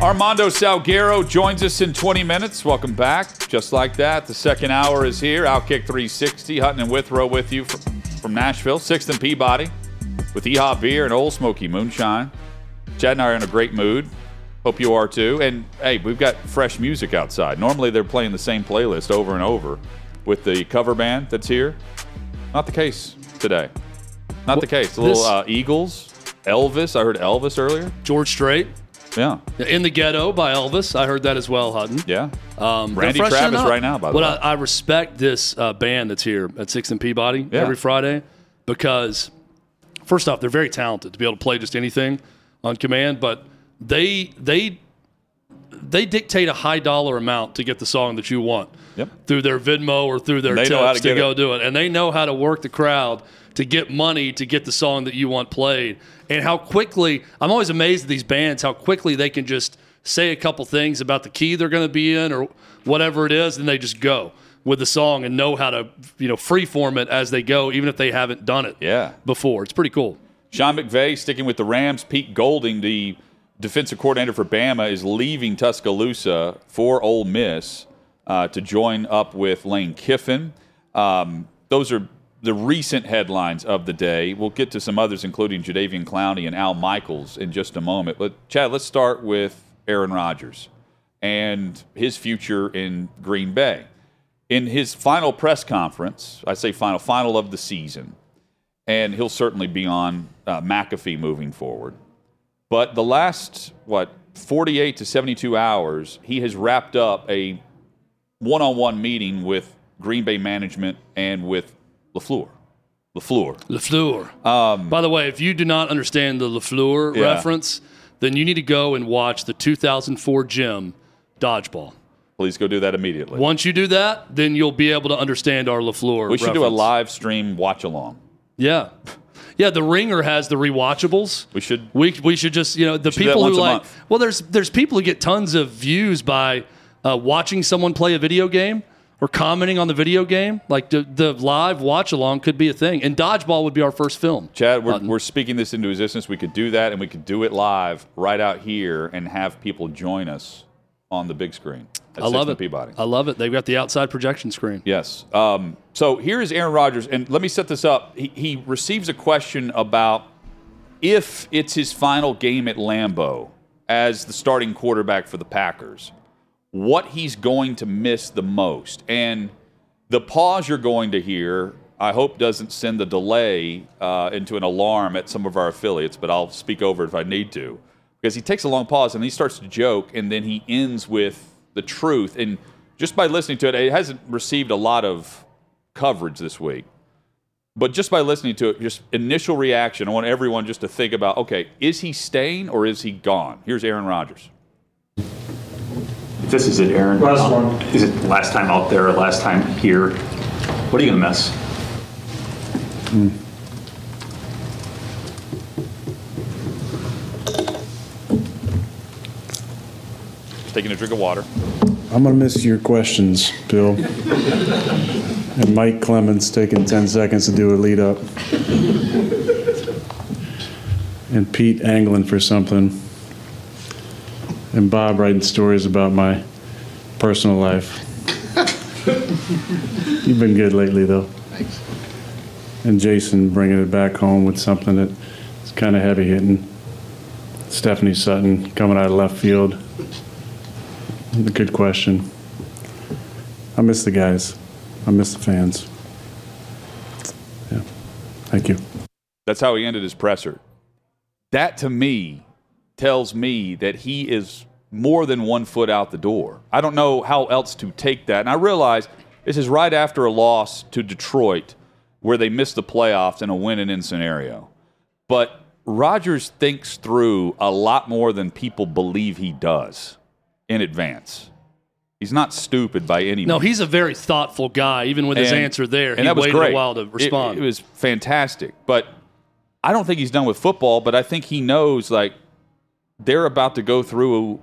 Armando Salguero joins us in 20 minutes. Welcome back. Just like that, the second hour is here. Outkick 360, Hutton and Withrow with you from, from Nashville. Sixth and Peabody with EHA Beer and Old Smoky Moonshine. Chad and I are in a great mood. Hope you are too. And hey, we've got fresh music outside. Normally they're playing the same playlist over and over with the cover band that's here. Not the case today. Not the case. A little this- uh, Eagles, Elvis. I heard Elvis earlier. George Strait. Yeah. In the Ghetto by Elvis. I heard that as well, Hutton. Yeah. Um, Randy Travis right now, by the but way. I, I respect this uh, band that's here at Sixth and Peabody Yeah. every Friday because, first off, they're very talented to be able to play just anything on command. But they they they dictate a high dollar amount to get the song that you want Yep. through their Venmo or through their They tips to to, go it. do it, and they know how to work the crowd to get money to get the song that you want played, and how quickly I'm always amazed at these bands how quickly they can just say a couple things about the key they're going to be in or whatever it is, and they just go with the song and know how to you know freeform it as they go, even if they haven't done it Yeah. before. It's pretty cool. Sean McVay sticking with the Rams. Pete Golding, the defensive coordinator for Bama, is leaving Tuscaloosa for Ole Miss uh, to join up with Lane Kiffin. Um, those are the recent headlines of the day. We'll get to some others, including Jadeveon Clowney and Al Michaels, in just a moment. But Chad, let's start with Aaron Rodgers and his future in Green Bay. In his final press conference, I say final, final of the season, and he'll certainly be on uh, McAfee moving forward. But the last what 48 to 72 hours, he has wrapped up a one-on-one meeting with Green Bay management and with Lafleur. Lafleur. Lafleur. Um, By the way, if you do not understand the Lafleur Yeah. reference, then you need to go and watch the 2004 Gym Dodgeball. Please go do that immediately. Once you do that, then you'll be able to understand our Lafleur. we should do a live stream watch along. Yeah, yeah. The Ringer has the rewatchables. We should We, we should just you know the should do that people who like well there's there's people who get tons of views by uh, watching someone play a video game or commenting on the video game like the, the live watch along could be a thing and dodgeball would be our first film Chad, we're, we're speaking this into existence. We could do that, and we could do it live right out here, and have people join us on the big screen. At I love it Peabody. I love it they've got the outside projection screen Yes. Um, so here is Aaron Rodgers, and let me set this up. He, he receives a question about if it's his final game at Lambeau as the starting quarterback for the Packers, what he's going to miss the most. And the pause you're going to hear, I hope doesn't send the delay uh, into an alarm at some of our affiliates, but I'll speak over if I need to. Because he takes a long pause and he starts to joke, and then he ends with the truth. And just by listening to it, it hasn't received a lot of coverage this week. But just by listening to it, just initial reaction, I want everyone just to think about okay, is he staying or is he gone? Here's Aaron Rodgers. This is it, Aaron. Last Um, one. Is it last time out there, last time here? What are you gonna miss? Just taking a drink of water. I'm gonna miss your questions, Bill. and Mike Clemens taking 10 seconds to do a lead up. and Pete angling for something. And Bob writing stories about my personal life. You've been good lately, though. Thanks. And Jason bringing it back home with something that's kind of heavy hitting. Stephanie Sutton coming out of left field. A good question. I miss the guys. I miss the fans. Yeah. Thank you. That's how he ended his presser. That to me tells me that he is more than one foot out the door. I don't know how else to take that. And I realize this is right after a loss to Detroit where they missed the playoffs in a win and in scenario. But Rodgers thinks through a lot more than people believe he does in advance. He's not stupid by any means. No, he's a very thoughtful guy. Even with his answer there, and he that was waited great. a while to It- respond. It, was fantastic, but I don't think he's done with football. But I think he knows like they're about to go through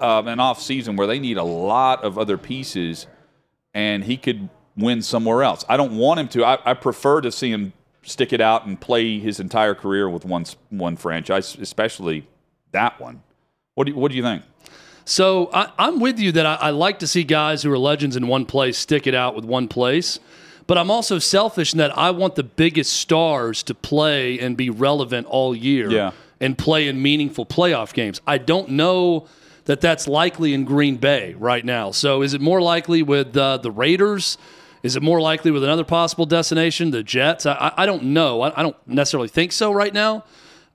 um, an off season where they need a lot of other pieces, and he could win somewhere else. I don't want him to. I, I prefer to see him stick it out and play his entire career with one one franchise, especially that one. What do you, what do you think? So I, I'm with you that I, I like to see guys who are legends in one place stick it out with one place. But I'm also selfish in that I want the biggest stars to play and be relevant all year Yeah. and play in meaningful playoff games. I don't know that that's likely in Green Bay right now. So is it more likely with uh, the Raiders? Is it more likely with another possible destination, the Jets? I, I- don't know. I, I don't necessarily think so right now.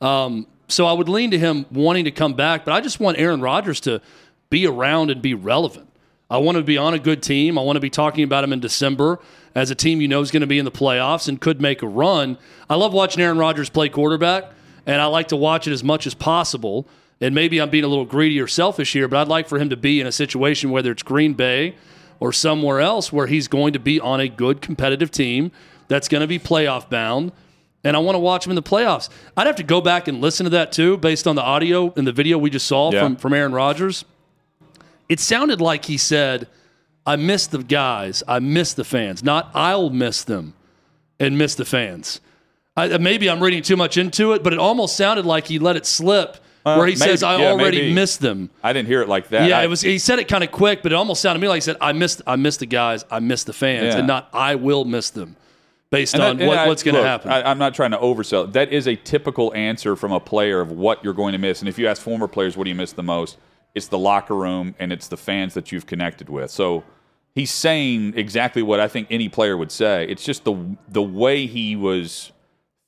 Um, so I would lean to him wanting to come back, but I just want Aaron Rodgers to be around and be relevant. I want to be on a good team. I want to be talking about him in December as a team you know is going to be in the playoffs and could make a run. I love watching Aaron Rodgers play quarterback, and I like to watch it as much as possible. And maybe I'm being a little greedy or selfish here, but I'd like for him to be in a situation, whether it's Green Bay or somewhere else, where he's going to be on a good competitive team that's going to be playoff bound and I want to watch him in the playoffs. I'd have to go back and listen to that too, based on the audio and the video we just saw Yeah. from, from Aaron Rodgers. It sounded like he said, I miss the guys, I miss the fans, not I'll miss them and miss the fans. I, maybe I'm reading too much into it, but it almost sounded like he let it slip where he says, I yeah, already maybe. miss them. I didn't hear it like that. Yeah, I- it was. He said it kind of quick, but it almost sounded to me like he said, "I missed, I missed the guys, I missed the fans, Yeah. and not I will miss them." Based And on that- what, I- what's going to happen. I, I'm not trying to oversell. it. That is a typical answer from a player of what you're going to miss. And if you ask former players, what do you miss the most? It's the locker room and it's the fans that you've connected with. So he's saying exactly what I think any player would say. It's just the the way he was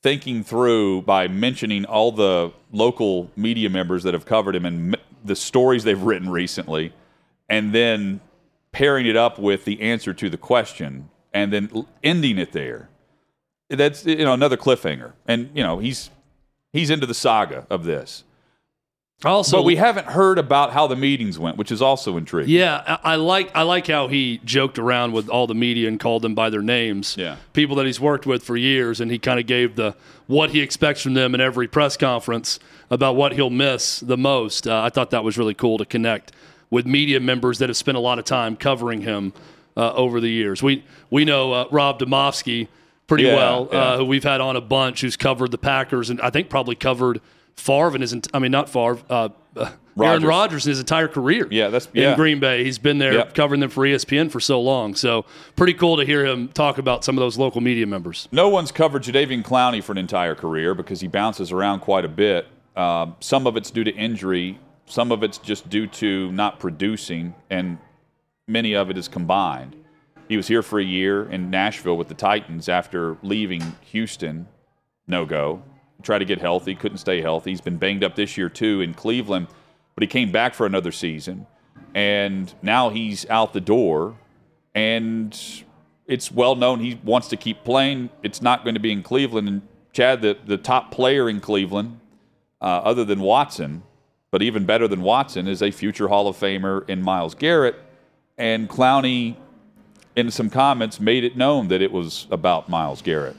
thinking through by mentioning all the local media members that have covered him and the stories they've written recently, and then pairing it up with the answer to the question, and then ending it there. That's you know another cliffhanger. And you know he's he's into the saga of this also, but we haven't heard about how the meetings went which is also intriguing Yeah, I, I like I like how he joked around with all the media and called them by their names. Yeah. people that he's worked with for years, and he kind of gave the what he expects from them in every press conference about what he'll miss the most. Uh, I thought that was really cool to connect with media members that have spent a lot of time covering him uh, over the years. We we know uh, Rob Demovsky pretty Yeah, well, yeah. Uh, who we've had on a bunch, who's covered the Packers, and I think probably covered Favre and his. I mean, not Favre. Uh, uh, Aaron Rodgers. In his entire career. Yeah, that's- in. Green Bay. He's been there Yep. covering them for ESPN for so long. So pretty cool to hear him talk about some of those local media members. no one's covered Jadeveon Clowney for an entire career because he bounces around quite a bit um, some of it's due to injury some of it's just due to not producing and many of it is combined he was here for a year in Nashville with the Titans after leaving Houston no go. Tried to get healthy, couldn't stay healthy. He's been banged up this year too in Cleveland, but he came back for another season, and now he's out the door. And it's well known he wants to keep playing. It's not going to be in Cleveland. And Chad, the the top player in Cleveland, uh, other than Watson, but even better than Watson, is a future Hall of Famer in Myles Garrett. And Clowney, in some comments, made it known that it was about Myles Garrett.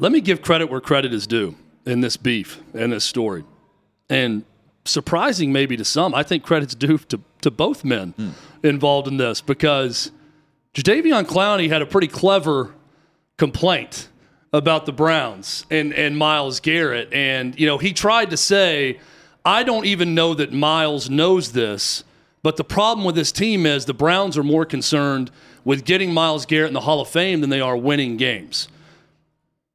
Let me give credit where credit is due in this beef and this story. And surprising maybe to some, I think credit's due to, to both men hmm. involved in this because Jadeveon Clowney had a pretty clever complaint about the Browns and, and Myles Garrett. And, you know, he tried to say, I don't even know that Myles knows this, but the problem with this team is the Browns are more concerned with getting Myles Garrett in the Hall of Fame than they are winning games.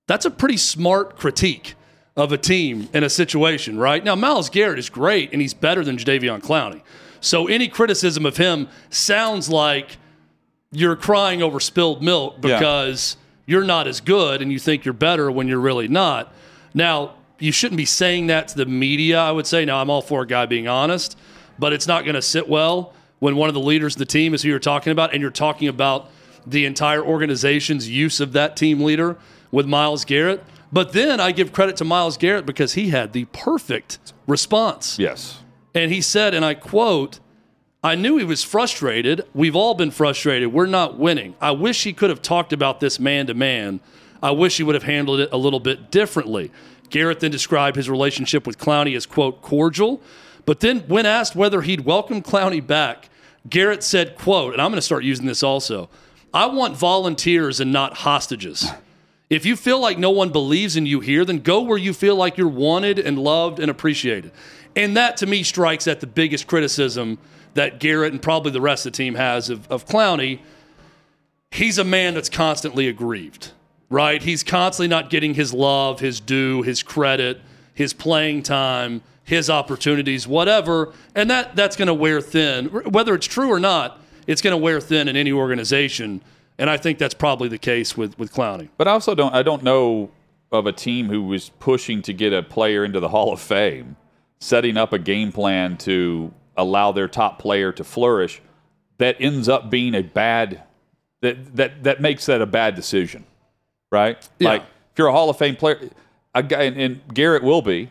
That's a pretty smart critique of a team in a situation, right? Now, Myles Garrett is great and he's better than Jadeveon Clowney. So any criticism of him sounds like you're crying over spilled milk Yeah. because you're not as good and you think you're better when you're really not. Now, you shouldn't be saying that to the media, I would say. Now, I'm all for a guy being honest, but it's not going to sit well when one of the leaders of the team is who you're talking about and you're talking about the entire organization's use of that team leader with Myles Garrett. But then I give credit to Myles Garrett because he had the perfect response. Yes. And he said, and I quote, I knew he was frustrated. We've all been frustrated. We're not winning. I wish he could have talked about this man to man. I wish he would have handled it a little bit differently. Garrett then described his relationship with Clowney as, quote, cordial. But then when asked whether he'd welcome Clowney back, Garrett said, quote, and I'm going to start using this also I want volunteers and not hostages. If you feel like no one believes in you here, then go where you feel like you're wanted and loved and appreciated. And that to me strikes at the biggest criticism that Garrett and probably the rest of the team has of, of Clowney. He's a man that's constantly aggrieved, right? He's constantly not getting his love, his due, his credit, his playing time, his opportunities, whatever. And that, that's going to wear thin. Whether it's true or not, it's going to wear thin in any organization. And I think that's probably the case with, with Clowney. But I also don't I don't know of a team who was pushing to get a player into the Hall of Fame, setting up a game plan to allow their top player to flourish that ends up being a bad that that that makes that a bad decision. Right? Yeah. Like if you're a Hall of Fame player a guy and, and Garrett will be,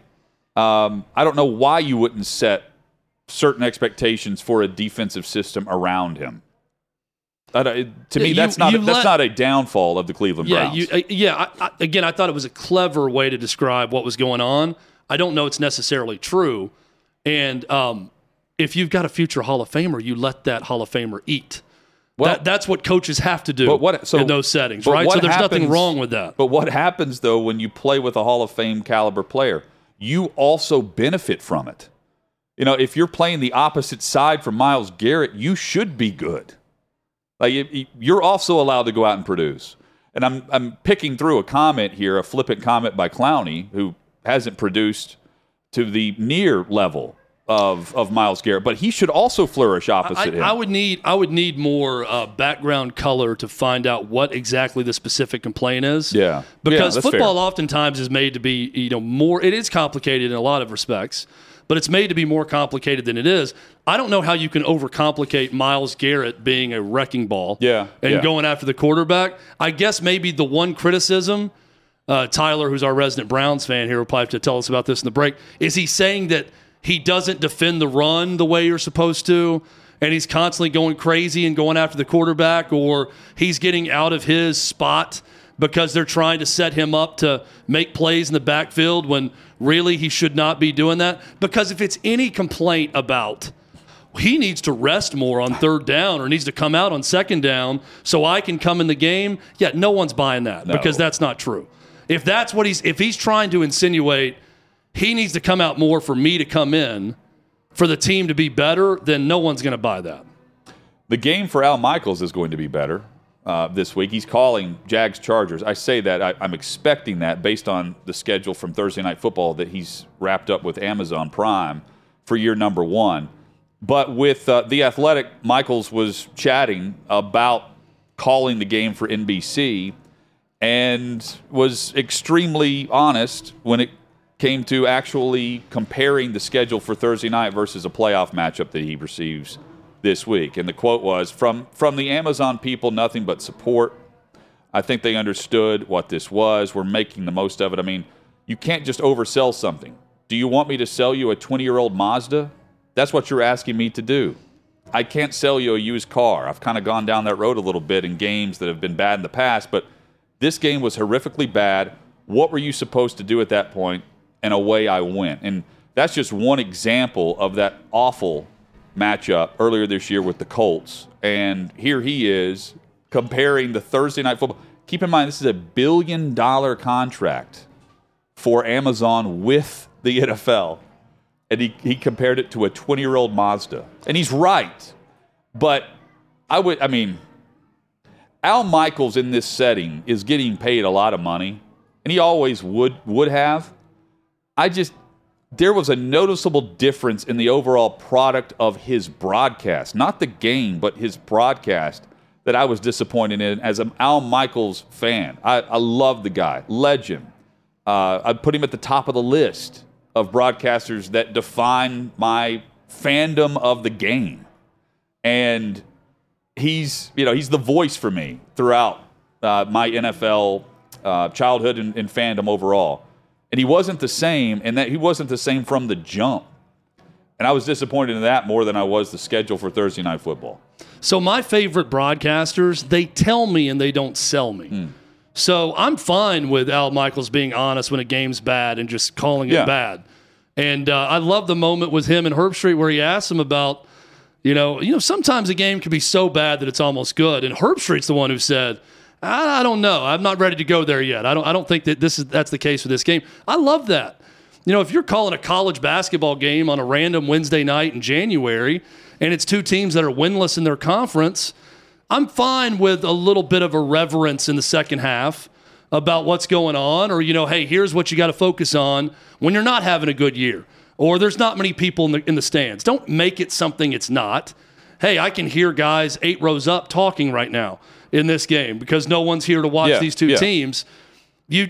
um, I don't know why you wouldn't set certain expectations for a defensive system around him. I don't- to me, You- that's not you that's let- not a downfall of the Cleveland Yeah, Browns. you, uh, yeah. I, I, again, I thought it was a clever way to describe what was going on. I don't know it's necessarily true. And um, if you've got a future Hall of Famer, you let that Hall of Famer eat. Well- that, that's what coaches have to do what- so- in those settings, right? So there's nothing wrong with that. But what happens though when you play with a Hall of Fame caliber player? You also benefit from it. You know, if you're playing the opposite side from Myles Garrett, you should be good. Like you- you- you're also allowed to go out and produce. And I'm I'm picking through a comment here, a flippant comment by Clowney, who hasn't produced to the near level of of Myles Garrett, but he should also flourish I, opposite him. I would need I would need more uh, background color to find out what exactly the specific complaint is. Yeah. Yeah, because that's football fair. oftentimes is made to be you know more. It is complicated in a lot of respects, but it's made to be more complicated than it is. I don't know how you can overcomplicate Myles Garrett being a wrecking ball. Yeah, and yeah. going after the quarterback. I guess maybe the one criticism. Uh, Tyler, who's our resident Browns fan here, will probably have to tell us about this in the break. Is he saying that he doesn't defend the run the way you're supposed to, and he's constantly going crazy and going after the quarterback, or he's getting out of his spot because they're trying to set him up to make plays in the backfield when really he should not be doing that? Because if it's any complaint about he needs to rest more on third down or needs to come out on second down so I can come in the game. Yeah, no one's buying that because that's not true. If that's what he's if he's trying to insinuate he needs to come out more for me to come in for the team to be better, then no one's going to buy that. The game for Al Michaels is going to be better uh, this week. He's calling Jags Chargers. I say that I, I'm expecting that based on the schedule from Thursday Night Football that he's wrapped up with Amazon Prime for year number one. But with uh, the Athletic, Michaels was chatting about calling the game for NBC and was extremely honest when it came to actually comparing the schedule for Thursday night versus a playoff matchup that he receives this week. And the quote was from from the Amazon people, nothing but support. I think they understood what this was. We're making the most of it. I mean, you can't just oversell something. Do you want me to sell you a 20 year old Mazda? That's what you're asking me to do. I can't sell you a used car. I've kind of gone down that road a little bit in games that have been bad in the past, but this game was horrifically bad. What were you supposed to do at that point? And away I went. And that's just one example of that awful matchup earlier this year with the Colts. And here he is comparing the Thursday night football. Keep in mind, this is a billion dollar contract for Amazon with the NFL. And he, he compared it to a 20 year old Mazda. And he's right. But I would, I mean, Al Michaels in this setting is getting paid a lot of money, and he always would would have. I just there was a noticeable difference in the overall product of his broadcast, not the game, but his broadcast that I was disappointed in as an Al Michaels fan. I, I love the guy, legend. Uh, I'd put him at the top of the list of broadcasters that define my fandom of the game. And he's, you know, he's the voice for me throughout uh, my NFL uh, childhood and, and fandom overall. And he wasn't the same, and that he wasn't the same from the jump. And I was disappointed in that more than I was the schedule for Thursday night football. So my favorite broadcasters, they tell me and they don't sell me. So I'm fine with Al Michaels being honest when a game's bad and just calling it Yeah. bad. And uh, I love the moment with him and Herbstreit where he asked him about, you know, you know, sometimes a game can be so bad that it's almost good. And Herbstreit's the one who said, I, I don't know. I'm not ready to go there yet. I don't. I don't think that this is that's the case for this game. I love that. You know, if you're calling a college basketball game on a random Wednesday night in January, and it's two teams that are winless in their conference, I'm fine with a little bit of irreverence in the second half about what's going on, or, you know, hey, here's what you got to focus on when you're not having a good year, or there's not many people in the, in the stands. Don't make it something it's not. Hey, I can hear guys eight rows up talking right now in this game because no one's here to watch Yeah, these two yeah. teams. You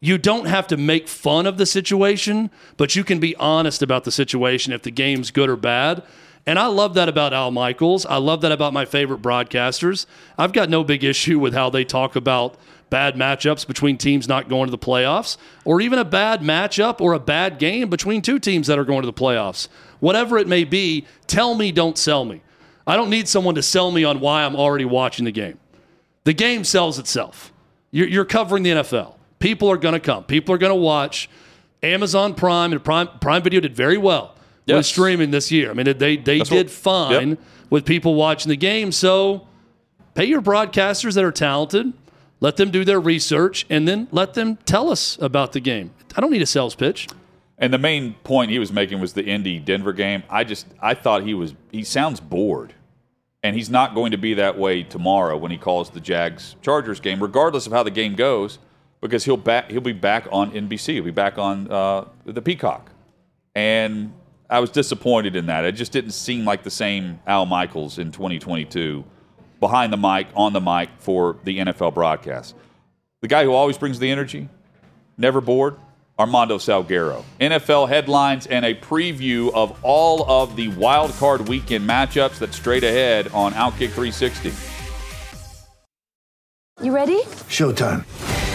you don't have to make fun of the situation, but you can be honest about the situation if the game's good or bad. And I love that about Al Michaels. I love that about my favorite broadcasters. I've got no big issue with how they talk about bad matchups between teams not going to the playoffs, or even a bad matchup or a bad game between two teams that are going to the playoffs. Whatever it may be, tell me, don't sell me. I don't need someone to sell me on why I'm already watching the game. The game sells itself. You're, you're covering the NFL. People are going to come. People are going to watch. Amazon Prime and Prime Prime Video did very well with streaming this year. I mean, they they That's did what- fine yep. with people watching the game. So pay your broadcasters that are talented. Let them do their research and then let them tell us about the game. I don't need a sales pitch. And the main point he was making was the Indy Denver game. I just I thought he was he sounds bored. And he's not going to be that way tomorrow when he calls the Jags Chargers game, regardless of how the game goes, because he'll back he'll be back on NBC. He'll be back on uh, the Peacock. And I was disappointed in that. It just didn't seem like the same Al Michaels in 2022 behind the mic, on the mic for the NFL broadcast. The guy who always brings the energy, never bored, Armando Salguero. NFL headlines and a preview of all of the wild card weekend matchups that's straight ahead on Outkick 360. You ready? Showtime.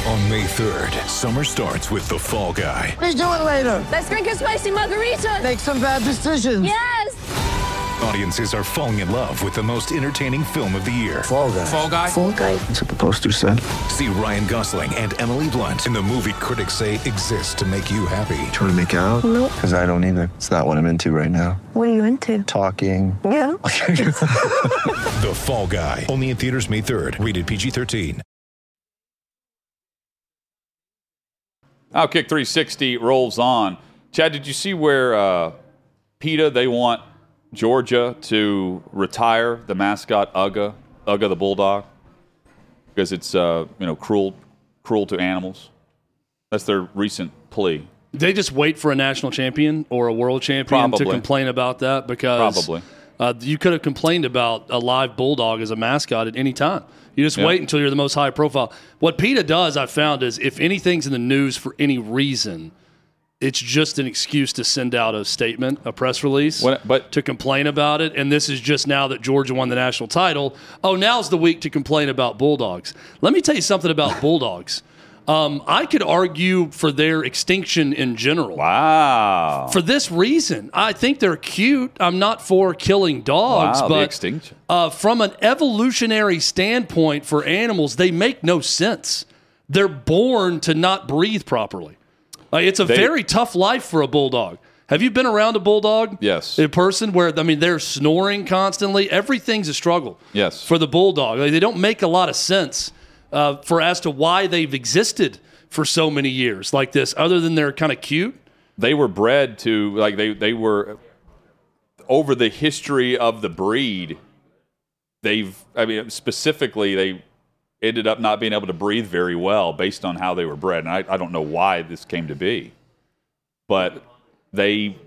On May 3rd, summer starts with The Fall Guy. Let's do it later. Let's drink a spicy margarita. Make some bad decisions. Yes. Audiences are falling in love with the most entertaining film of the year. Fall guy. Fall Guy. Fall guy. That's what the poster said. See Ryan Gosling and Emily Blunt in the movie critics say exists to make you happy. Trying to make it out? Nope. Because I don't either. It's not what I'm into right now. What are you into? Talking. Yeah. The Fall Guy. Only in theaters May 3rd. Rated PG 13. Outkick 360 rolls on. Chad, did you see where uh, PETA, they want Georgia to retire the mascot Uga, Uga the Bulldog, because it's, uh, you know, cruel, cruel to animals? That's their recent plea. They just wait for a national champion or a world champion to complain about that because Probably. Uh, you could have complained about a live bulldog as a mascot at any time. You just Yeah. wait until you're the most high profile. What PETA does, I've found, is if anything's in the news for any reason, it's just an excuse to send out a statement, a press release, but- to complain about it. And this is just now that Georgia won the national title. Oh, now's the week to complain about bulldogs. Let me tell you something about bulldogs. Um, I could argue for their extinction in general. Wow. For this reason, I think they're cute. I'm not for killing dogs, wow, but extinction. uh, from an evolutionary standpoint for animals, they make no sense. They're born to not breathe properly. Like, it's a They- very tough life for a bulldog. Have you been around a bulldog? Yes. In person, where I mean, they're snoring constantly. Everything's a struggle. Yes. For the bulldog, Like, they don't make a lot of sense uh, for as to why they've existed for so many years like this, other than they're kind of cute. they were bred to like they they were over the history of the breed they've i mean specifically they ended up not being able to breathe very well based on how they were bred and i, I don't know why this came to be but they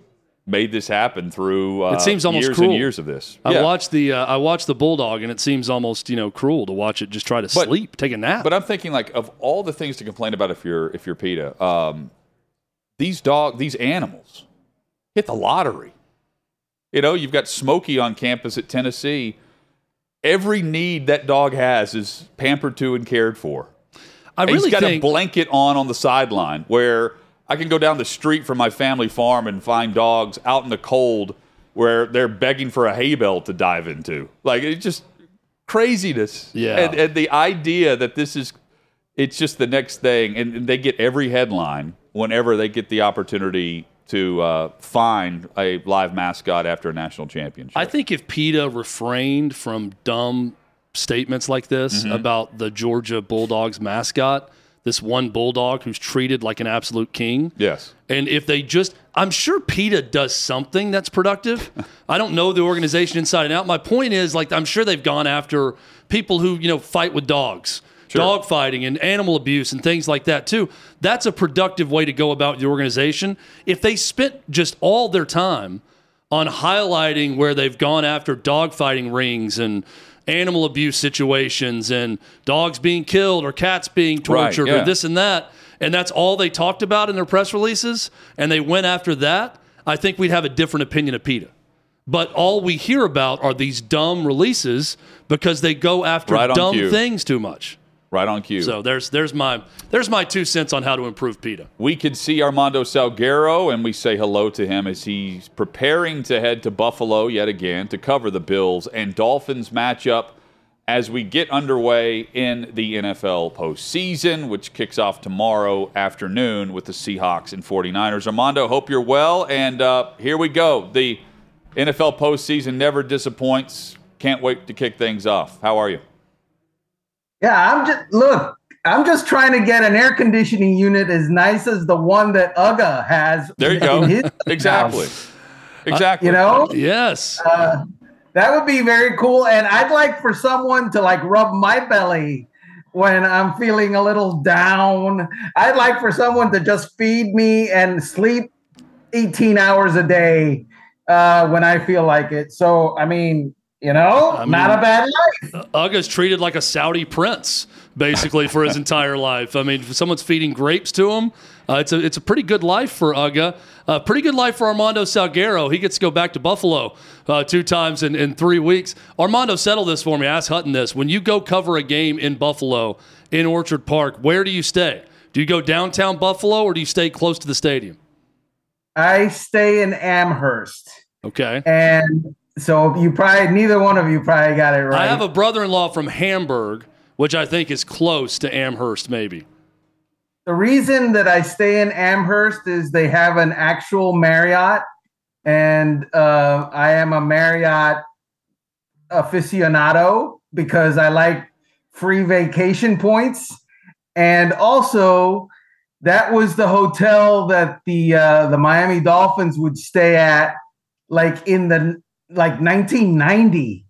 made this happen through uh, It seems almost years cruel. and years of this I Yeah. watched the uh, I watched the bulldog, and it seems almost you know cruel to watch it just try to But- sleep, take a nap. But I'm thinking like of all the things to complain about if you're if you're PETA, um, these dog these animals hit the lottery. You know, you've got Smokey on campus at Tennessee. Every need that dog has is pampered to and cared for. I really he's got think a blanket on on the sideline where I can go down the street from my family farm and find dogs out in the cold where they're begging for a hay bale to dive into. Like it's just craziness. Yeah. And, and the idea that this is, it's just the next thing, and, and they get every headline whenever they get the opportunity to uh, find a live mascot after a national championship. I think if PETA refrained from dumb statements like this Mm-hmm. about the Georgia Bulldogs mascot, this one bulldog who's treated like an absolute king. yes. And if they just, I'm sure PETA does something that's productive. I don't know the organization inside and out. My point is, like, I'm sure they've gone after people who, you know, fight with dogs, Sure. dog fighting and animal abuse and things like that, too. That's a productive way to go about the organization. If they spent just all their time on highlighting where they've gone after dog fighting rings and animal abuse situations and dogs being killed or cats being tortured yeah. or this and that, and that's all they talked about in their press releases, and they went after that, I think we'd have a different opinion of PETA. But all we hear about are these dumb releases because they go after Right dumb cue. things too much. Right on cue. So there's there's my there's my two cents on how to improve PETA. we could see Armando Salguero, and we say hello to him as he's preparing to head to Buffalo yet again to cover the Bills and Dolphins matchup as we get underway in the NFL postseason, which kicks off tomorrow afternoon with the Seahawks and 49ers. Armando, hope you're well, and uh, here we go. The NFL postseason never disappoints. Can't wait to kick things off. How are you? Yeah, I'm just look. I'm just trying to get an air conditioning unit as nice as the one that Uga has. There you go. his Exactly. house. Exactly. You know, Yes. uh, that would be very cool. And I'd like for someone to like rub my belly when I'm feeling a little down. I'd like for someone to just feed me and sleep 18 hours a day uh, when I feel like it. So, I mean, you know, I not mean- a bad life. Uga's treated like a Saudi prince basically for his entire life. I mean, if someone's feeding grapes to him, uh, it's a it's a pretty good life for Uga. Uh, pretty good life for Armando Salguero. He gets to go back to Buffalo uh, two times in, in three weeks. Armando, settle this for me. Ask Hutton this. When you go cover a game in Buffalo in Orchard Park, where do you stay? Do you go downtown Buffalo or do you stay close to the stadium? I stay in Amherst. Okay. And so you probably neither one of you probably got it right. I have a brother-in-law from Hamburg, which I think is close to Amherst, maybe. the reason that I stay in Amherst is they have an actual Marriott, and uh, I am a Marriott aficionado because I like free vacation points, and also that was the hotel that the uh, the Miami Dolphins would stay at, like in the like 1990.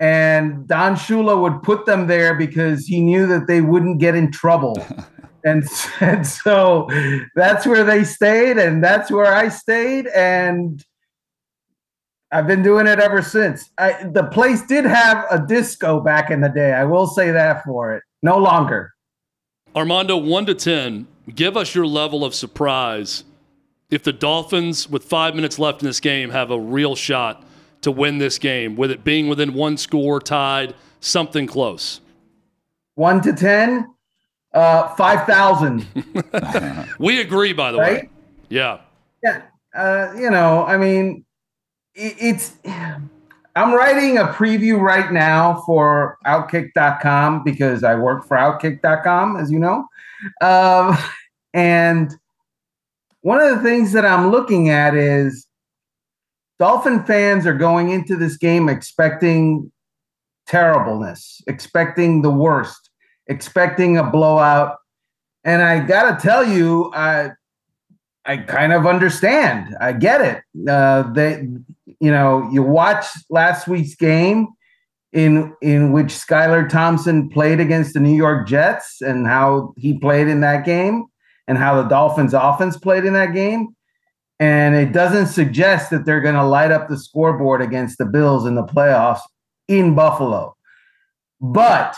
And Don Shula would put them there because he knew that they wouldn't get in trouble. and, and so that's where they stayed, and that's where I stayed. And I've been doing it ever since. I, the place did have a disco back in the day. I will say that for it. No longer. Armando, one to 10, give us your level of surprise if the Dolphins, with five minutes left in this game, have a real shot to win this game, with it being within one score, tied, something close. One to 10, uh, 5,000. We agree, by the way. Yeah. Yeah, uh, you know, I mean, it, it's. I'm writing a preview right now for Outkick.com because I work for Outkick.com, as you know, um, and one of the things that I'm looking at is Dolphin fans are going into this game expecting terribleness, expecting the worst, expecting a blowout, and I gotta tell you, I I kind of understand. I get it. Uh, they, you know, you watch last week's game in in which Skylar Thompson played against the New York Jets and how he played in that game and how the Dolphins offense played in that game. And it doesn't suggest that they're going to light up the scoreboard against the Bills in the playoffs in Buffalo. But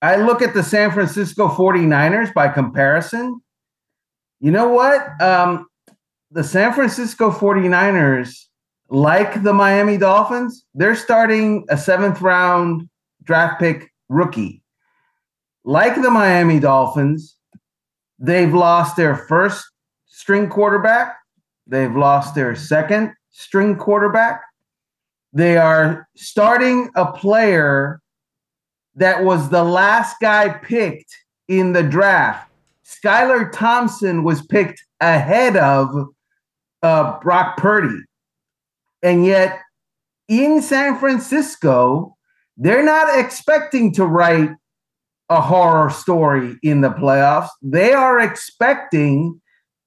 I look at the San Francisco 49ers by comparison you know what? Um, the San Francisco 49ers, like the Miami Dolphins, they're starting a seventh round draft pick rookie. like the Miami Dolphins, they've lost their first string quarterback, they've lost their second string quarterback. They are starting a player that was the last guy picked in the draft. Skylar Thompson was picked ahead of uh, Brock Purdy. And yet, in San Francisco, they're not expecting to write a horror story in the playoffs. They are expecting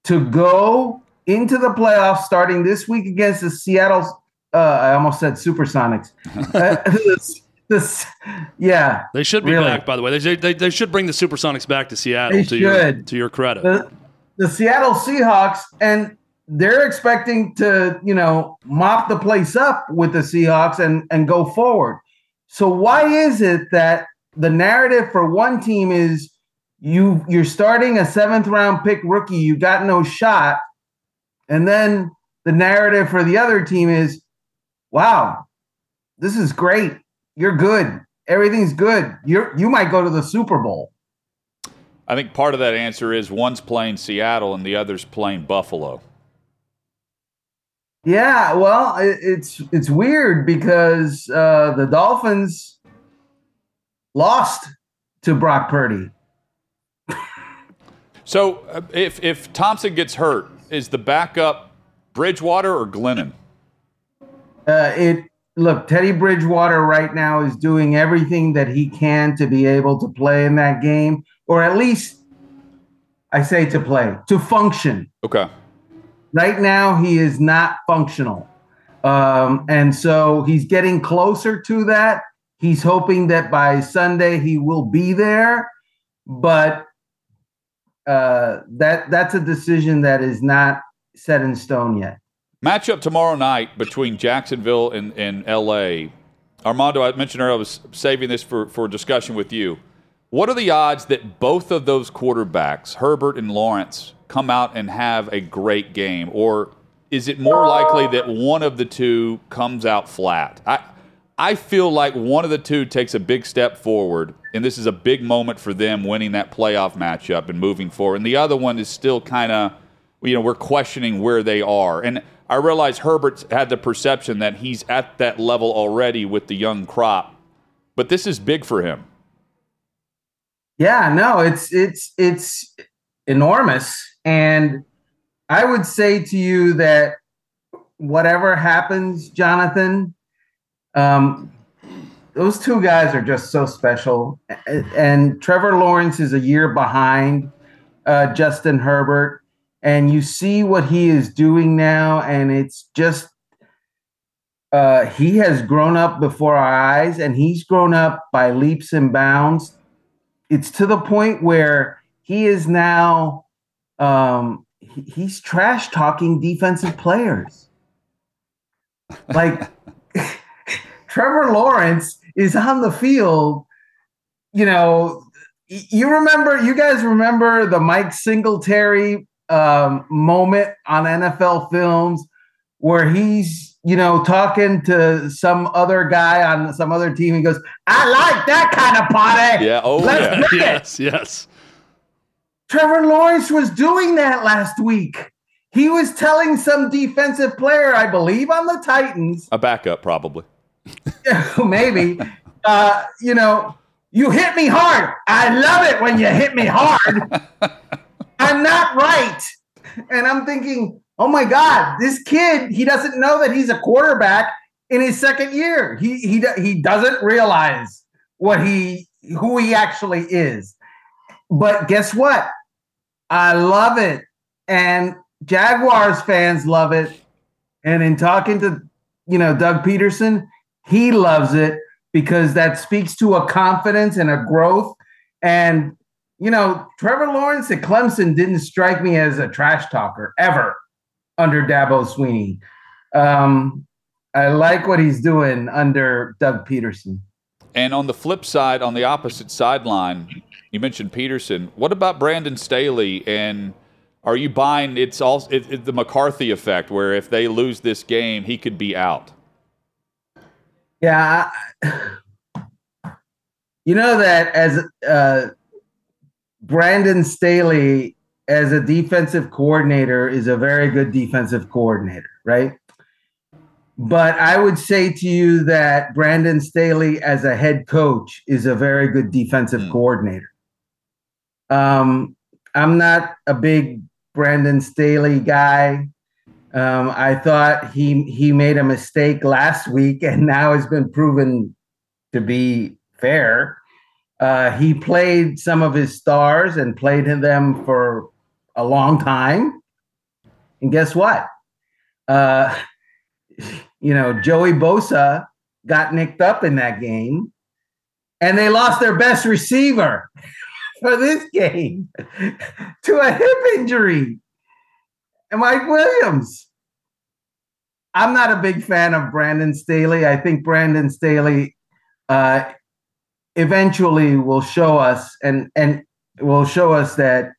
to go into the playoffs starting this week against the Seattle. Uh, I almost said Supersonics. Uh, this, this, yeah, They should be really. back, by the way. They, they, they should bring the Supersonics back to Seattle. They to your to your credit. the, the Seattle Seahawks, and they're expecting to, you know, mop the place up with the Seahawks and and go forward. So why is it that the narrative for one team is you you're starting a seventh round pick rookie, you got no shot, and then the narrative for the other team is, wow, this is great, you're good, everything's good, you're you might go to the Super Bowl. I think part of that answer is one's playing Seattle and the other's playing Buffalo. Yeah, well, it, it's it's weird because uh, the Dolphins lost to Brock Purdy. So uh, if if Thompson gets hurt, is the backup Bridgewater or Glennon? Uh, it look Teddy Bridgewater right now is doing everything that he can to be able to play in that game, or at least I say to play to function. Okay. Right now, he is not functional. Um, and so he's getting closer to that. He's hoping that by Sunday he will be there, but uh, that that's a decision that is not set in stone yet. Matchup tomorrow night between Jacksonville and, and LA. Armando, I mentioned earlier, I was saving this for, for discussion with you. What are the odds that both of those quarterbacks, Herbert and Lawrence, come out and have a great game? Or is it more likely that one of the two comes out flat? I, I feel like one of the two takes a big step forward, and this is a big moment for them winning that playoff matchup and moving forward. And the other one is still kind of, you know, we're questioning where they are. And I realize Herbert's had the perception that he's at that level already with the young crop, but this is big for him. Yeah, no, it's it's it's enormous, and I would say to you that whatever happens, Jonathan, um, those two guys are just so special. And Trevor Lawrence is a year behind uh, Justin Herbert, and you see what he is doing now, and it's just uh, he has grown up before our eyes, and he's grown up by leaps and bounds. It's to the point where he is now um, he's trash talking defensive players. Like Trevor Lawrence is on the field, you know. You remember, you guys remember the Mike Singletary um, moment on NFL films where he's, you know, talking to some other guy on some other team. He goes, I like that kind of party. Yeah. Oh, Let's yeah. do it." yes, yes. Trevor Lawrence was doing that last week. He was telling some defensive player, I believe on the Titans, A backup, probably. maybe, uh, you know, you hit me hard. I love it when you hit me hard. I'm not right. And I'm thinking, oh my God, this kid, he doesn't know that he's a quarterback in his second year. He he he doesn't realize what he who he actually is. But guess what? I love it. And Jaguars fans love it. And in talking to, you know, Doug Pederson, he loves it because that speaks to a confidence and a growth. And, you know, Trevor Lawrence at Clemson didn't strike me as a trash talker ever under Dabo Swinney. Um, I like what he's doing under Doug Pederson. And on the flip side, on the opposite sideline, you mentioned Pederson. What about Brandon Staley? And are you buying it's all it, it- the McCarthy effect, where if they lose this game, he could be out? Yeah. I- You know that as uh, Brandon Staley as a defensive coordinator is a very good defensive coordinator, right? But I would say to you that Brandon Staley as a head coach is a very good defensive mm. coordinator. Um, I'm not a big Brandon Staley guy. Um, I thought he he made a mistake last week, and now it's been proven to be fair. Uh, he played some of his stars and played them for a long time, and guess what? Uh, you know, Joey Bosa got nicked up in that game, and they lost their best receiver for this game to a hip injury. And Mike Williams. I'm not a big fan of Brandon Staley. I think Brandon Staley uh, eventually will show us and and will show us that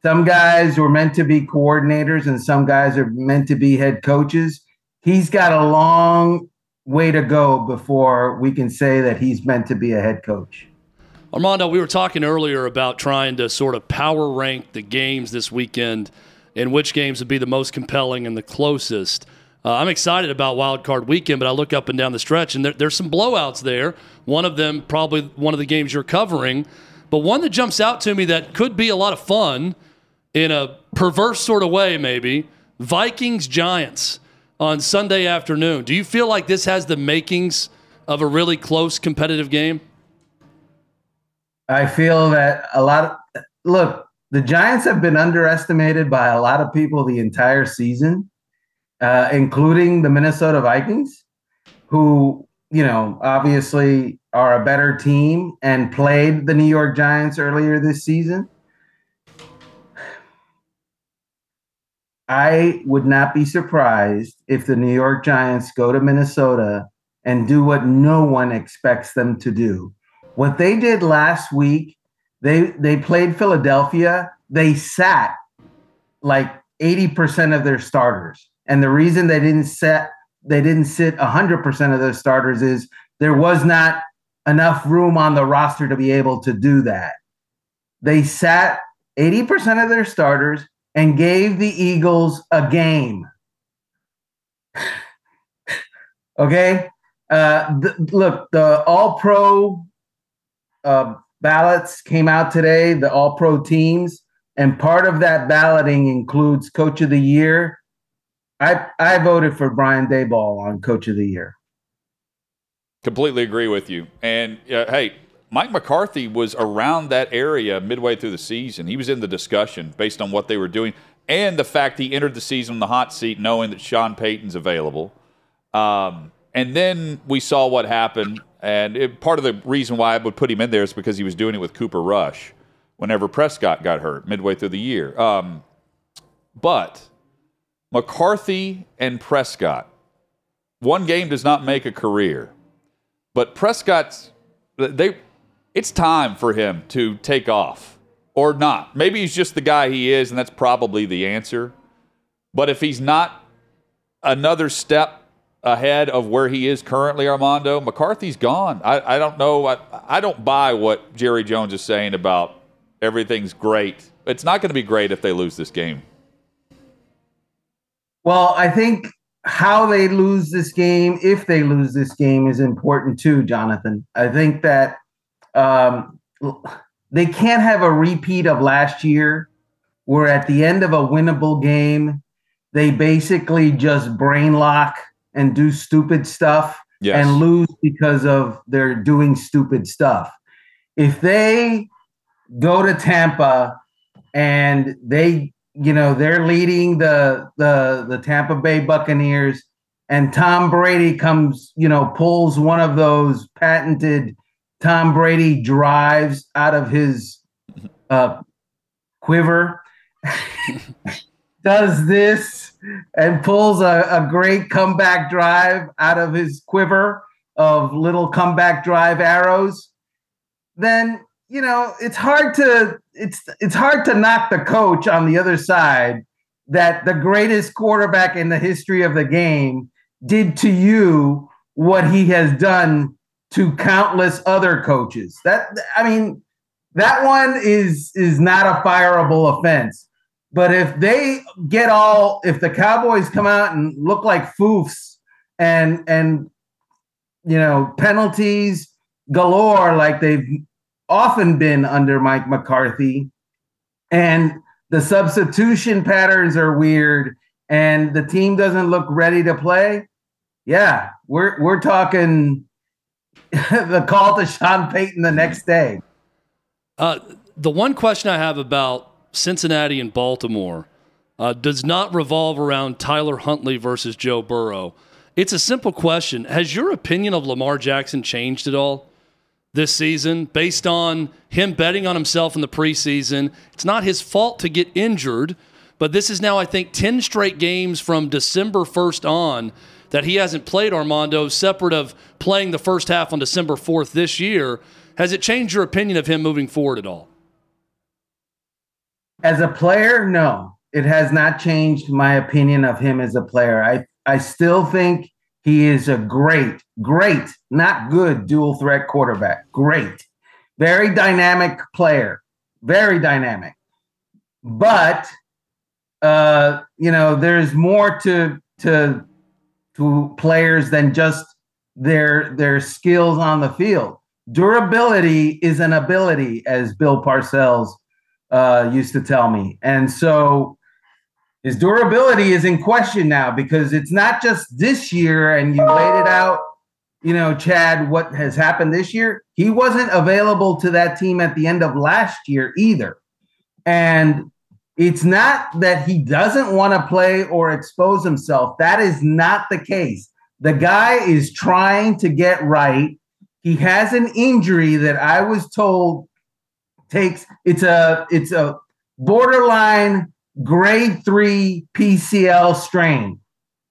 some guys were meant to be coordinators and some guys are meant to be head coaches. He's got a long way to go before we can say that he's meant to be a head coach. Armando, we were talking earlier about trying to sort of power rank the games this weekend and which games would be the most compelling and the closest. Uh, I'm excited about Wild Card Weekend, but I look up and down the stretch, and there, there's some blowouts there. One of them, probably one of the games you're covering, but one that jumps out to me that could be a lot of fun in a perverse sort of way, maybe Vikings Giants on Sunday afternoon. Do you feel like this has the makings of a really close competitive game? I feel that a lot of look, the Giants have been underestimated by a lot of people the entire season, uh, including the Minnesota Vikings, who, you know, obviously are a better team and played the New York Giants earlier this season. I would not be surprised if the New York Giants go to Minnesota and do what no one expects them to do what they did last week, they they played Philadelphia. They sat like 80% of their starters. And the reason they didn't set they didn't sit 100% of their starters is there was not enough room on the roster to be able to do that. They sat 80% of their starters and gave the Eagles a game. okay? Uh, look, the all pro uh, ballots came out today, the all pro teams, and part of that balloting includes coach of the year. I, I voted for Brian Daboll on coach of the year. Completely agree with you. And uh, hey, Mike McCarthy was around that area midway through the season. He was in the discussion based on what they were doing and the fact he entered the season in the hot seat knowing that Sean Payton's available. Um, and then we saw what happened and it, part of the reason why I would put him in there is because he was doing it with Cooper Rush whenever Prescott got hurt midway through the year. Um, but McCarthy and Prescott, one game does not make a career. But Prescott's, they, it's time for him to take off or not. Maybe he's just the guy he is, and that's probably the answer. But if he's not another step ahead of where he is currently, Armando. McCarthy's gone. I, I don't know. I, I don't buy what Jerry Jones is saying about everything's great. It's not going to be great if they lose this game. Well, I think how they lose this game, if they lose this game, is important too, Jonathan. I think that um, they can't have a repeat of last year where at the end of a winnable game, they basically just brain lock – and do stupid stuff yes. and lose because of their doing stupid stuff. If they go to Tampa and they, you know, they're leading the the the Tampa Bay Buccaneers and Tom Brady comes, you know, pulls one of those patented Tom Brady drives out of his uh, quiver, does this and pulls a, a great comeback drive out of his quiver of little comeback drive arrows, then you know it's hard to it's it's hard to knock the coach on the other side that the greatest quarterback in the history of the game did to you what he has done to countless other coaches. That I mean, that one is is not a fireable offense. But if they get all, if the Cowboys come out and look like foofs and and you know penalties galore like they've often been under Mike McCarthy, and the substitution patterns are weird, and the team doesn't look ready to play. Yeah, we're we're talking the call to Sean Payton the next day. Uh, the one question I have about Cincinnati and Baltimore uh, does not revolve around Tyler Huntley versus Joe Burrow. It's a simple question. Has your opinion of Lamar Jackson changed at all this season based on him betting on himself in the preseason? It's not his fault to get injured, but this is now, I think, 10 straight games from December 1st on that he hasn't played Armando, separate of playing the first half on December 4th this year. Has it changed your opinion of him moving forward at all? As a player, no. It has not changed my opinion of him as a player. I, I still think he is a great, great, not good dual threat quarterback. Great. Very dynamic player. Very dynamic. But uh, you know, there's more to to to players than just their their skills on the field. Durability is an ability, as Bill Parcells uh, used to tell me, and so his durability is in question now because it's not just this year. And you laid it out, you know, Chad, what has happened this year. He wasn't available to that team at the end of last year either, and it's not that he doesn't want to play or expose himself. That is not the case. The guy is trying to get right. He has an injury that I was told takes it's a it's a borderline grade 3 PCL strain.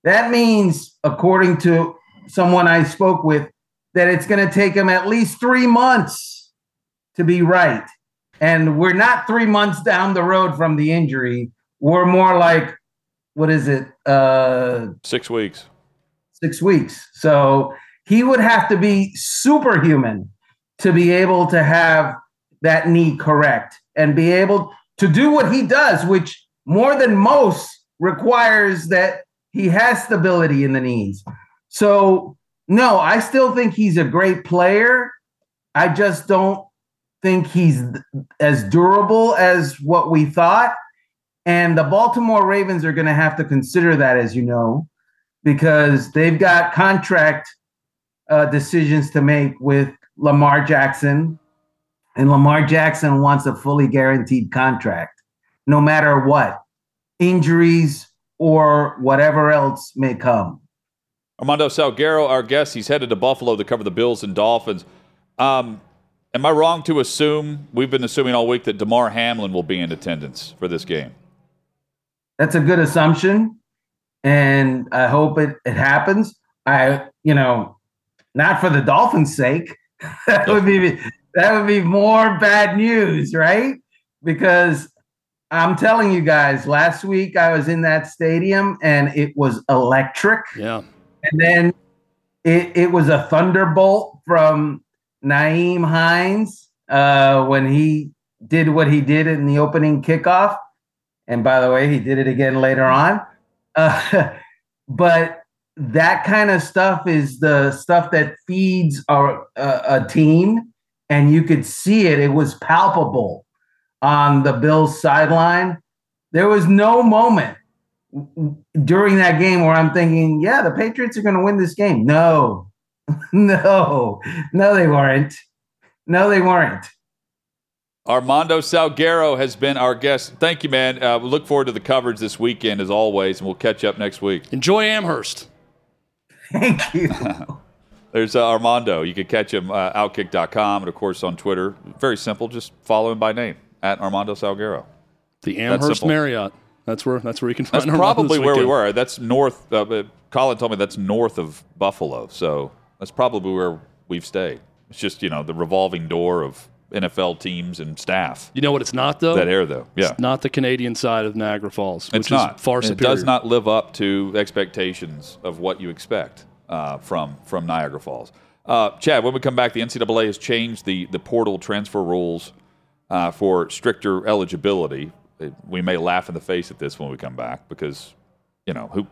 That means according to someone I spoke with that it's going to take him at least 3 months to be right and we're not three months down the road from the injury. We're more like, what is it? Uh, six weeks. Six weeks. So he would have to be superhuman to be able to have that knee correct and be able to do what he does, which more than most requires that he has stability in the knees. So, no, I still think he's a great player. I just don't think he's as durable as what we thought. And the Baltimore Ravens are going to have to consider that, as you know, because they've got contract uh, decisions to make with Lamar Jackson. And Lamar Jackson wants a fully guaranteed contract, no matter what injuries or whatever else may come. Armando Salguero, our guest, he's headed to Buffalo to cover the Bills and Dolphins. Um, Am I wrong to assume we've been assuming all week that Damar Hamlin will be in attendance for this game? That's a good assumption, and I hope it, it happens. I, you know, not for the Dolphins' sake. that would be that would be more bad news, right? Because I'm telling you guys, last week I was in that stadium and it was electric. Yeah. And then it, it was a thunderbolt from Nyheim Hines uh, when he did what he did in the opening kickoff. And by the way, he did it again later on. Uh, but that kind of stuff is the stuff that feeds our, uh, a team. And you could see it, it was palpable on the Bills sideline. There was no moment during that game where I'm thinking, yeah, the Patriots are going to win this game. No, no, no, they weren't. No, they weren't. Armando Salguero has been our guest. Thank you, man. Uh, we look forward to the coverage this weekend, as always, and we'll catch up next week. Enjoy Amherst. Thank you. There's uh, Armando. You can catch him uh, outkick.com and, of course, on Twitter. Very simple. Just follow him by name at Armando Salguero. The Amherst Marriott. That's where that's where you can find. That's probably where we were. That's north. Uh, Colin told me that's north of Buffalo. So that's probably where we've stayed. It's just you know the revolving door of NFL teams and staff. You know what? It's not though. That air though. Yeah. It's not the Canadian side of Niagara Falls. It's not far superior. It does not live up to expectations of what you expect uh, from from Niagara Falls. Uh, Chad, when we come back, the NCAA has changed the the portal transfer rules uh, for stricter eligibility. It- We may laugh in the face at this when we come back because, you know, who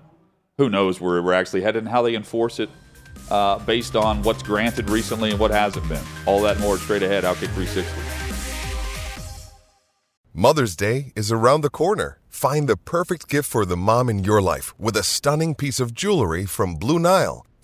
who knows where we're actually headed and how they enforce it uh, based on what's granted recently and what hasn't been. All that more straight ahead. Outkick 360. Mother's Day is around the corner. Find the perfect gift for the mom in your life with a stunning piece of jewelry from Blue Nile.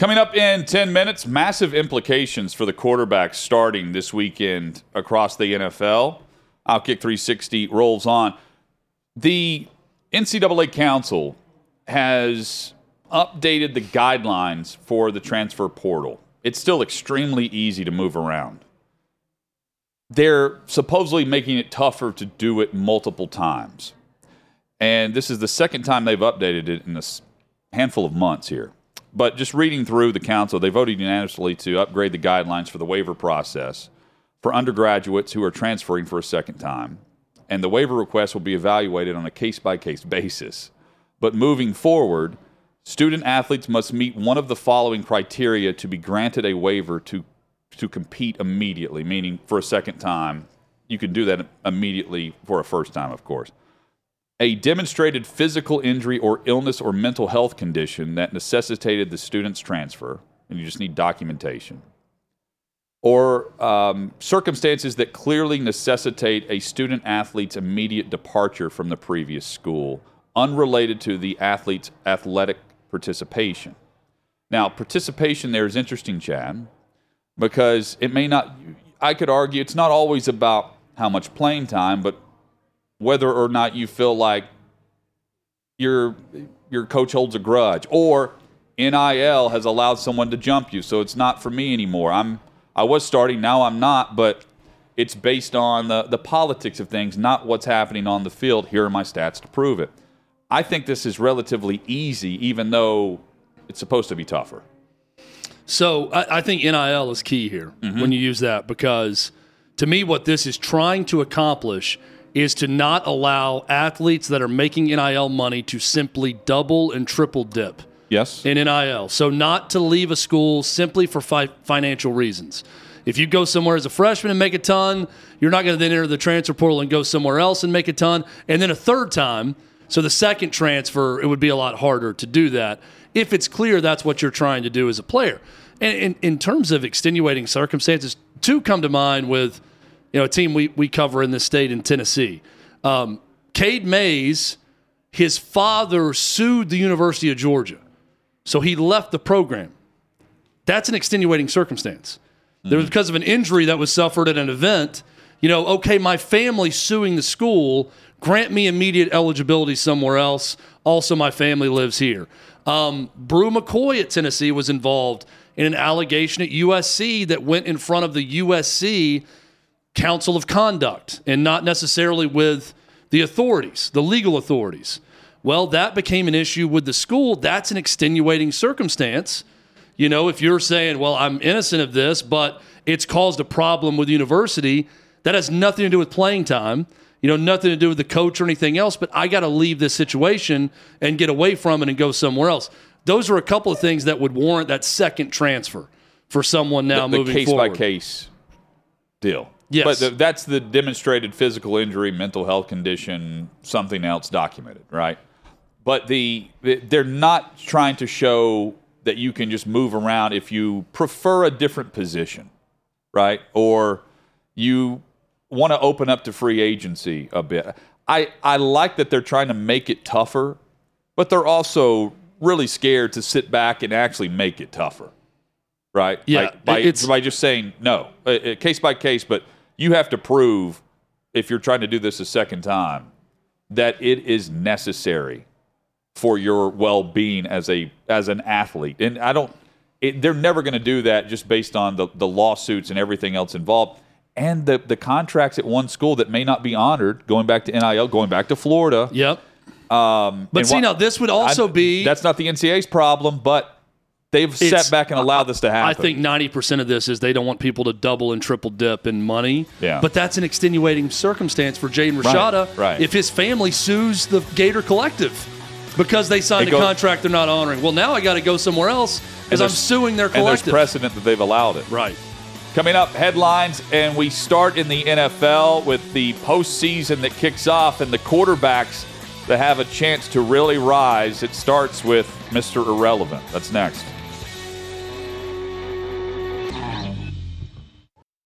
Coming up in 10 minutes, massive implications for the quarterbacks starting this weekend across the NFL. Outkick 360 rolls on. The NCAA Council has updated the guidelines for the transfer portal. It's still extremely easy to move around. They're supposedly making it tougher to do it multiple times. And this is the second time they've updated it in a handful of months here. But just reading through the council, they voted unanimously to upgrade the guidelines for the waiver process for undergraduates who are transferring for a second time. And the waiver request will be evaluated on a case by case basis. But moving forward, student athletes must meet one of the following criteria to be granted a waiver to, to compete immediately, meaning for a second time. You can do that immediately for a first time, of course a demonstrated physical injury or illness or mental health condition that necessitated the student's transfer, and you just need documentation, or um, circumstances that clearly necessitate a student athlete's immediate departure from the previous school, unrelated to the athlete's athletic participation. Now, participation there is interesting, Chad, because it may not, I could argue it's not always about how much playing time, but whether or not you feel like your your coach holds a grudge or NIL has allowed someone to jump you, so it's not for me anymore. I'm I was starting, now I'm not, but it's based on the, the politics of things, not what's happening on the field. Here are my stats to prove it. I think this is relatively easy, even though it's supposed to be tougher. So I, I think NIL is key here Mm-hmm. when you use that because to me, what this is trying to accomplish is to not allow athletes that are making NIL money to simply double and triple dip Yes. in NIL. So not to leave a school simply for fi- financial reasons. If you go somewhere as a freshman and make a ton, you're not going to then enter the transfer portal and go somewhere else and make a ton. And then a third time, so the second transfer, it would be a lot harder to do that if it's clear that's what you're trying to do as a player. And in, in terms of extenuating circumstances, two come to mind with you know a team we, we cover in this state in Tennessee. Um, Cade Mays, his father sued the University of Georgia. So he left the program. That's an extenuating circumstance. There was because of an injury that was suffered at an event. You know, okay, my family suing the school. Grant me immediate eligibility somewhere else. Also, my family lives here. Um, Bru McCoy at Tennessee was involved in an allegation at USC that went in front of the USC Council of Conduct and not necessarily with the authorities, the legal authorities. Well, that became an issue with the school. That's an extenuating circumstance. You know, if you're saying, well, I'm innocent of this, but it's caused a problem with the university, that has nothing to do with playing time, you know, nothing to do with the coach or anything else, but I got to leave this situation and get away from it and go somewhere else. Those are a couple of things that would warrant that second transfer for someone now the, the moving case forward. by case deal. Yes. But the, that's the demonstrated physical injury, mental health condition, something else documented, right? But the they're not trying to show that you can just move around if you prefer a different position, right? Or you want to open up to free agency a bit. I, I like that they're trying to make it tougher, but they're also really scared to sit back and actually make it tougher right? Yeah, Like, by, by just saying no, uh, uh, case by case, but you have to prove if you're trying to do this a second time that it is necessary for your well-being as a as an athlete. And I don't it, they're never going to do that just based on the, the lawsuits and everything else involved and the the contracts at one school that may not be honored going back to NIL, going back to Florida. Yep. Um, But see, wha- now this would also I- be- that's not the NCAA's problem, but they've It's- set back and allowed this to happen. I think 90% of this is they don't want people to double and triple dip in money. Yeah. But that's an extenuating circumstance for Jaden Rashada right. if his family sues the Gator Collective because they signed It a goes- contract they're not honoring. Well, now I got to go somewhere else because I'm suing their And there's precedent that they've allowed it. right. Coming up, headlines, and we start in the NFL with the postseason that kicks off and the quarterbacks that have a chance to really rise. It starts with Mr. Irrelevant. That's next.